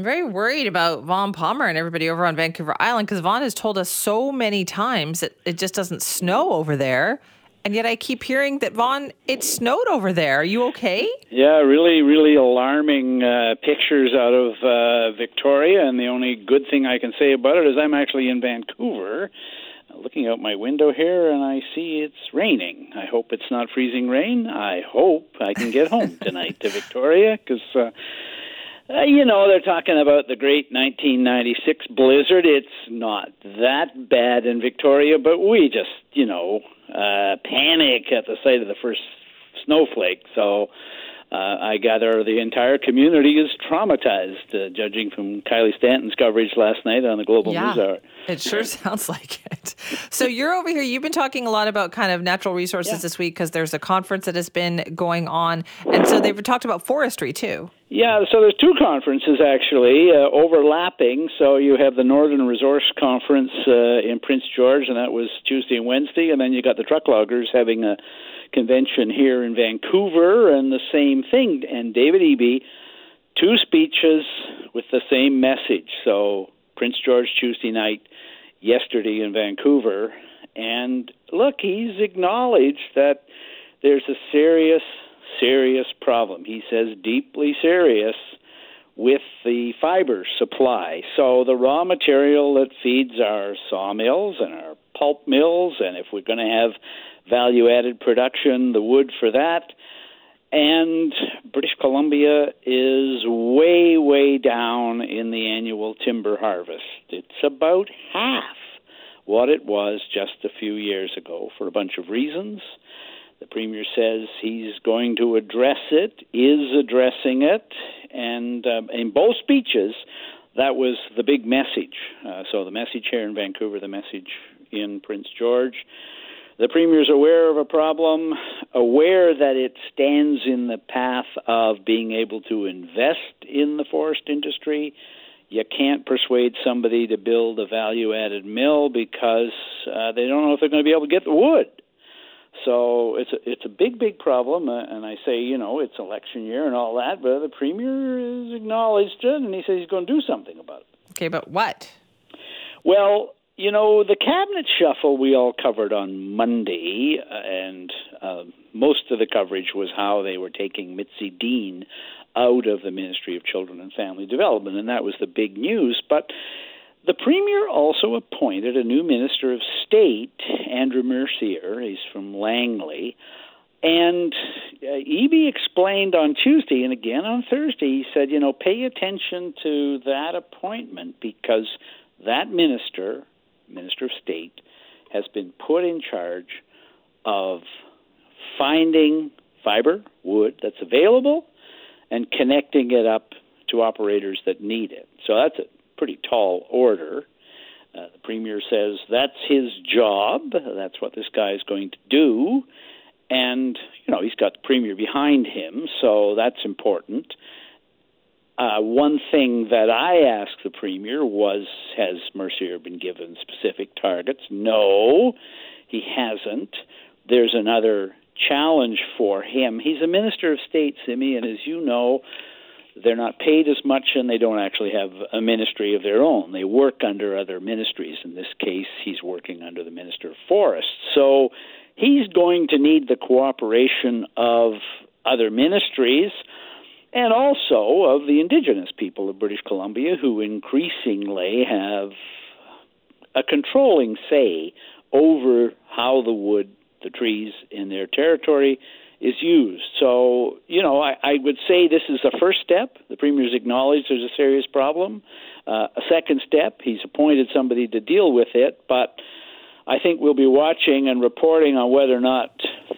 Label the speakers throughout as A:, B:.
A: I'm very worried about Vaughn Palmer and everybody over on Vancouver Island because Vaughn has told us so many times that it just doesn't snow over there. And yet I keep hearing that Vaughn, it snowed over there. Are you okay?
B: Yeah, really, really alarming uh, pictures out of uh, Victoria. And the only good thing I can say about it is I'm actually in Vancouver, looking out my window here, and I see it's raining. I hope it's not freezing rain. I hope I can get home tonight to Victoria because. Uh, uh, you know, they're talking about the great 1996 blizzard. It's not that bad in Victoria, but we just, you know, uh, panic at the sight of the first snowflake. So uh, I gather the entire community is traumatized, uh, judging from Kylie Stanton's coverage last night on the Global
A: yeah,
B: News Hour.
A: It sure sounds like it. So you're over here. You've been talking a lot about kind of natural resources yeah. this week because there's a conference that has been going on, and so they've talked about forestry too.
B: Yeah, so there's two conferences actually uh, overlapping. So you have the Northern Resource Conference uh, in Prince George, and that was Tuesday and Wednesday, and then you got the truck loggers having a convention here in Vancouver, and the same thing. And David Eby, two speeches with the same message. So Prince George Tuesday night, yesterday in Vancouver, and look, he's acknowledged that there's a serious serious problem. He says deeply serious with the fiber supply. So the raw material that feeds our sawmills and our pulp mills, and if we're going to have value added production, the wood for that. And British Columbia is way, way down in the annual timber harvest. It's about half what it was just a few years ago for a bunch of reasons. The Premier says he's going to address it, is addressing it, and uh, in both speeches, that was the big message. Uh, so the message here in Vancouver, the message in Prince George. The Premier is aware of a problem, aware that it stands in the path of being able to invest in the forest industry. You can't persuade somebody to build a value added mill because uh, they don't know if they're going to be able to get the wood. So it's a, it's a big, big problem, uh, and I say, you know, it's election year and all that, but the premier has acknowledged it, and he says he's going to do something about it.
A: Okay, but what?
B: Well, you know, the cabinet shuffle we all covered on Monday, and uh, most of the coverage was how they were taking Mitzi Dean out of the Ministry of Children and Family Development, and that was the big news. But the Premier also appointed a new Minister of State, Andrew Mercier. He's from Langley. And uh, Eby explained on Tuesday and again on Thursday, he said, you know, pay attention to that appointment because that minister, Minister of State, has been put in charge of finding fiber, wood that's available, and connecting it up to operators that need it. So that's a pretty tall order. Uh, the premier says that's his job. That's what this guy is going to do. And, you know, he's got the premier behind him, so that's important. Uh, one thing that I asked the premier was Has Mercier been given specific targets? No, he hasn't. There's another challenge for him. He's a minister of state, Simi, and as you know, they're not paid as much and they don't actually have a ministry of their own. They work under other ministries. In this case, he's working under the Minister of Forests. So he's going to need the cooperation of other ministries and also of the indigenous people of British Columbia who increasingly have a controlling say over how the wood, the trees in their territory is used. So, you know, I, I would say this is the first step. The Premier's acknowledged there's a serious problem. Uh, a second step, he's appointed somebody to deal with it, but I think we'll be watching and reporting on whether or not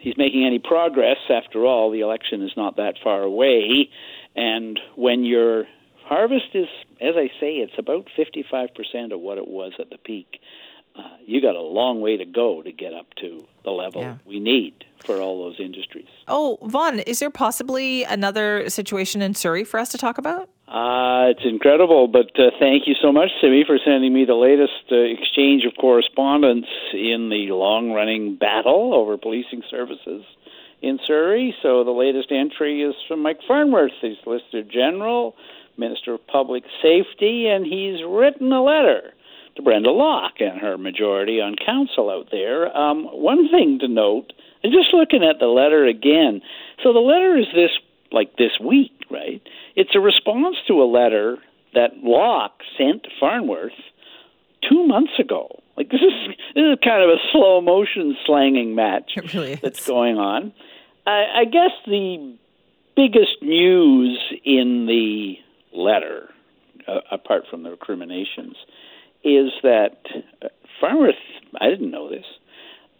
B: he's making any progress. After all, the election is not that far away. And when your harvest is, as I say, it's about 55% of what it was at the peak uh, you got a long way to go to get up to the level yeah. we need for all those industries.
A: Oh, Vaughn, is there possibly another situation in Surrey for us to talk about?
B: Uh, it's incredible, but uh, thank you so much, Simi, for sending me the latest uh, exchange of correspondence in the long running battle over policing services in Surrey. So the latest entry is from Mike Farnworth, the Solicitor General Minister of Public Safety, and he's written a letter to Brenda Locke and her majority on council out there. Um, one thing to note, and just looking at the letter again, so the letter is this like this week, right? It's a response to a letter that Locke sent to Farnworth two months ago. Like this is this is kind of a slow motion slanging match
A: really
B: that's going on. I, I guess the biggest news in the letter, uh, apart from the recriminations, is that uh, Farnworth. I didn't know this.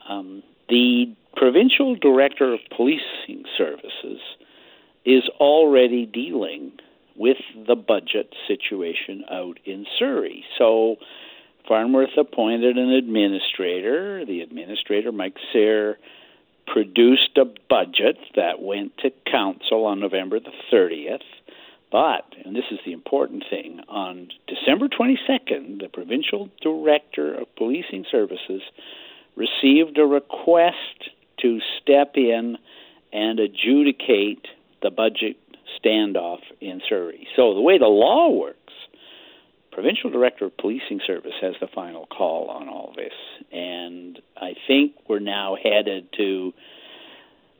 B: Um, the provincial director of policing services is already dealing with the budget situation out in Surrey. So Farnworth appointed an administrator. The administrator, Mike Serr, produced a budget that went to council on November the 30th. But, and this is the important thing, on December 22nd, the provincial director of policing services received a request to step in and adjudicate the budget standoff in Surrey. So the way the law works, provincial director of policing service has the final call on all this, and I think we're now headed to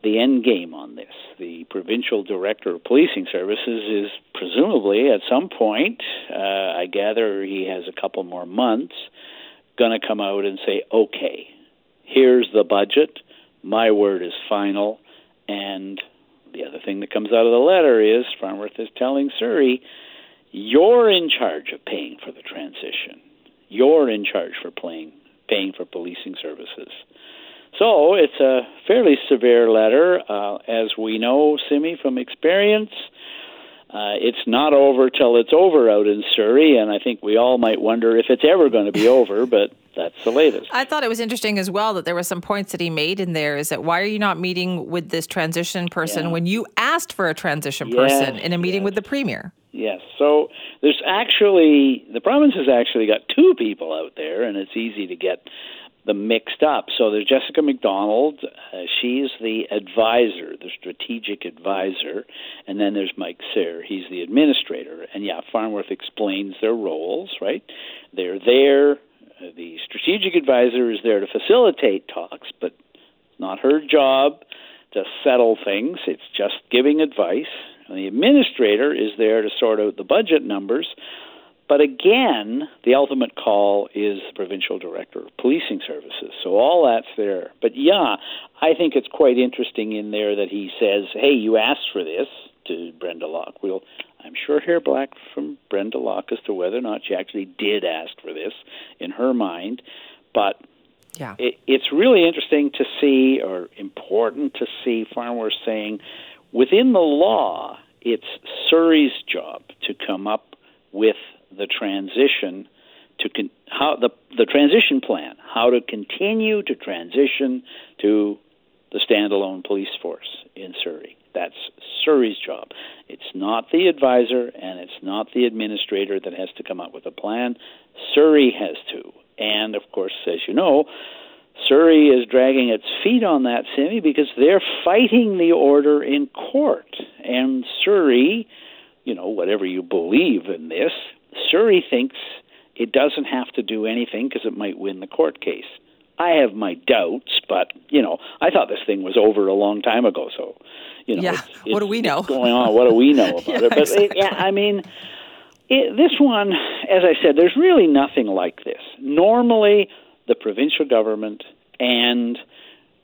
B: the end game on this. The provincial director of policing services is presumably at some point, uh, I gather he has a couple more months, going to come out and say, okay, here's the budget. My word is final, and the other thing that comes out of the letter is Farnworth is telling Surrey, you're in charge of paying for the transition. You're in charge for paying paying for policing services. So it's a fairly severe letter, uh, as we know, Simi, from experience. Uh, it's not over till it's over out in Surrey, and I think we all might wonder if it's ever going to be over, but that's the latest.
A: I thought it was interesting as well that there were some points that he made in there is that why are you not meeting with this transition person yeah. when you asked for a transition yes, person in a meeting yes. with the premier?
B: Yes. So there's actually, the province has actually got two people out there, and it's easy to get them mixed up. So there's Jessica McDonald. Uh, she's the advisor, the strategic advisor. And then there's Mike Serr. He's the administrator. And yeah, Farnworth explains their roles, right? They're there. Uh, the strategic advisor is there to facilitate talks, but not her job to settle things. It's just giving advice. And the administrator is there to sort out the budget numbers but again, the ultimate call is the provincial director of policing services. So all that's there. But yeah, I think it's quite interesting in there that he says, "Hey, you asked for this." To Brenda Locke, we'll I'm sure hear back from Brenda Locke as to whether or not she actually did ask for this in her mind. But
A: yeah,
B: it, it's really interesting to see, or important to see, Farnworth saying within the law, it's Surrey's job to come up with the transition to con- how the the transition plan, how to continue to transition to the standalone police force in Surrey. That's Surrey's job. It's not the advisor and it's not the administrator that has to come up with a plan. Surrey has to. And of course, as you know, Surrey is dragging its feet on that, Simi, because they're fighting the order in court. And Surrey, you know, whatever you believe in this, Surrey thinks it doesn't have to do anything because it might win the court case. I have my doubts, but you know, I thought this thing was over a long time ago. So, you know,
A: yeah. It's, it's, what do we know
B: going on? What do we know about yeah, it? But exactly. it, yeah, I mean, it, this one, as I said, there's really nothing like this. Normally, the provincial government and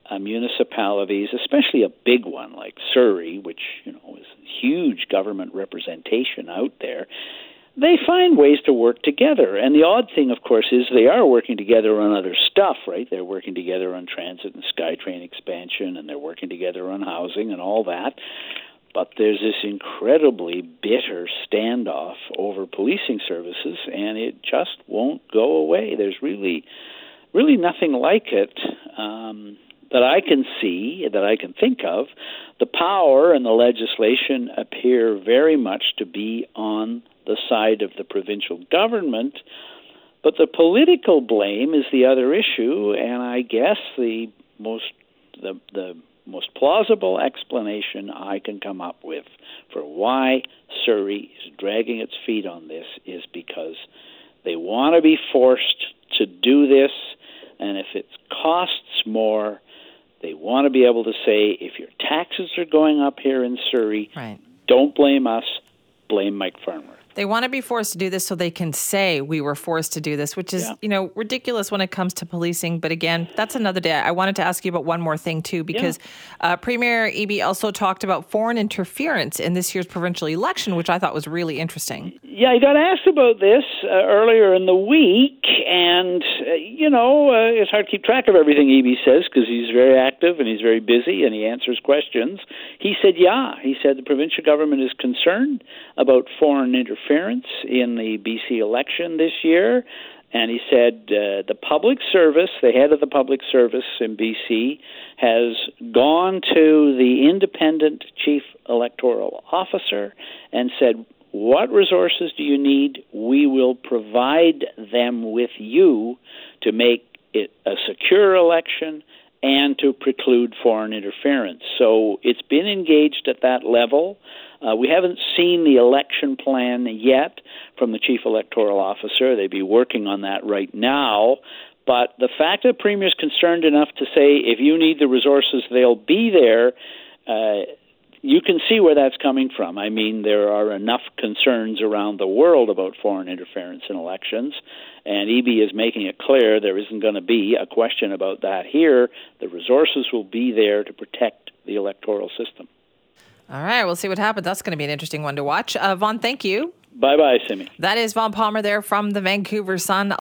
B: uh, municipalities, especially a big one like Surrey, which you know is huge government representation out there, they find ways to work together. And the odd thing, of course, is they are working together on other stuff, right? They're working together on transit and SkyTrain expansion, and they're working together on housing and all that. But there's this incredibly bitter standoff over policing services, and it just won't go away. There's really, really nothing like it. Um, that I can see, that I can think of, the power and the legislation appear very much to be on the side of the provincial government. But the political blame is the other issue, and I guess the most the the most plausible explanation I can come up with for why Surrey is dragging its feet on this is because they want to be forced to do this, and if it costs more, they want to be able to say, if your taxes are going up here in Surrey,
A: Right.
B: don't blame us, blame Mike Farnworth.
A: They want to be forced to do this so they can say we were forced to do this, which is,
B: Yeah.
A: you know, ridiculous when it comes to policing. But again, that's another day. I wanted to ask you about one more thing too, because uh, Premier Eby also talked about foreign interference in this year's provincial election, which I thought was really interesting.
B: Yeah, I got asked about this uh, earlier in the week, and uh, you know, uh, it's hard to keep track of everything Eby says because he's very active and he's very busy and he answers questions. He said, "Yeah," he said the provincial government is concerned about foreign interference in the BC election this year. And he said uh, the public service, the head of the public service in BC, has gone to the independent chief electoral officer and said, What resources do you need? We will provide them with you to make it a secure election and to preclude foreign interference. So it's been engaged at that level. Uh, we haven't seen the election plan yet from the chief electoral officer. They'd be working on that right now. But the fact that Premier is concerned enough to say, if you need the resources, they'll be there. Uh, you can see where that's coming from. I mean, there are enough concerns around the world about foreign interference in elections, and Eby is making it clear there isn't going to be a question about that here. The resources will be there to protect the electoral system.
A: All right, we'll see what happens. That's going to be an interesting one to watch. Uh, Vaughn, thank you.
B: Bye bye, Simi.
A: That is Vaughn Palmer there from the Vancouver Sun.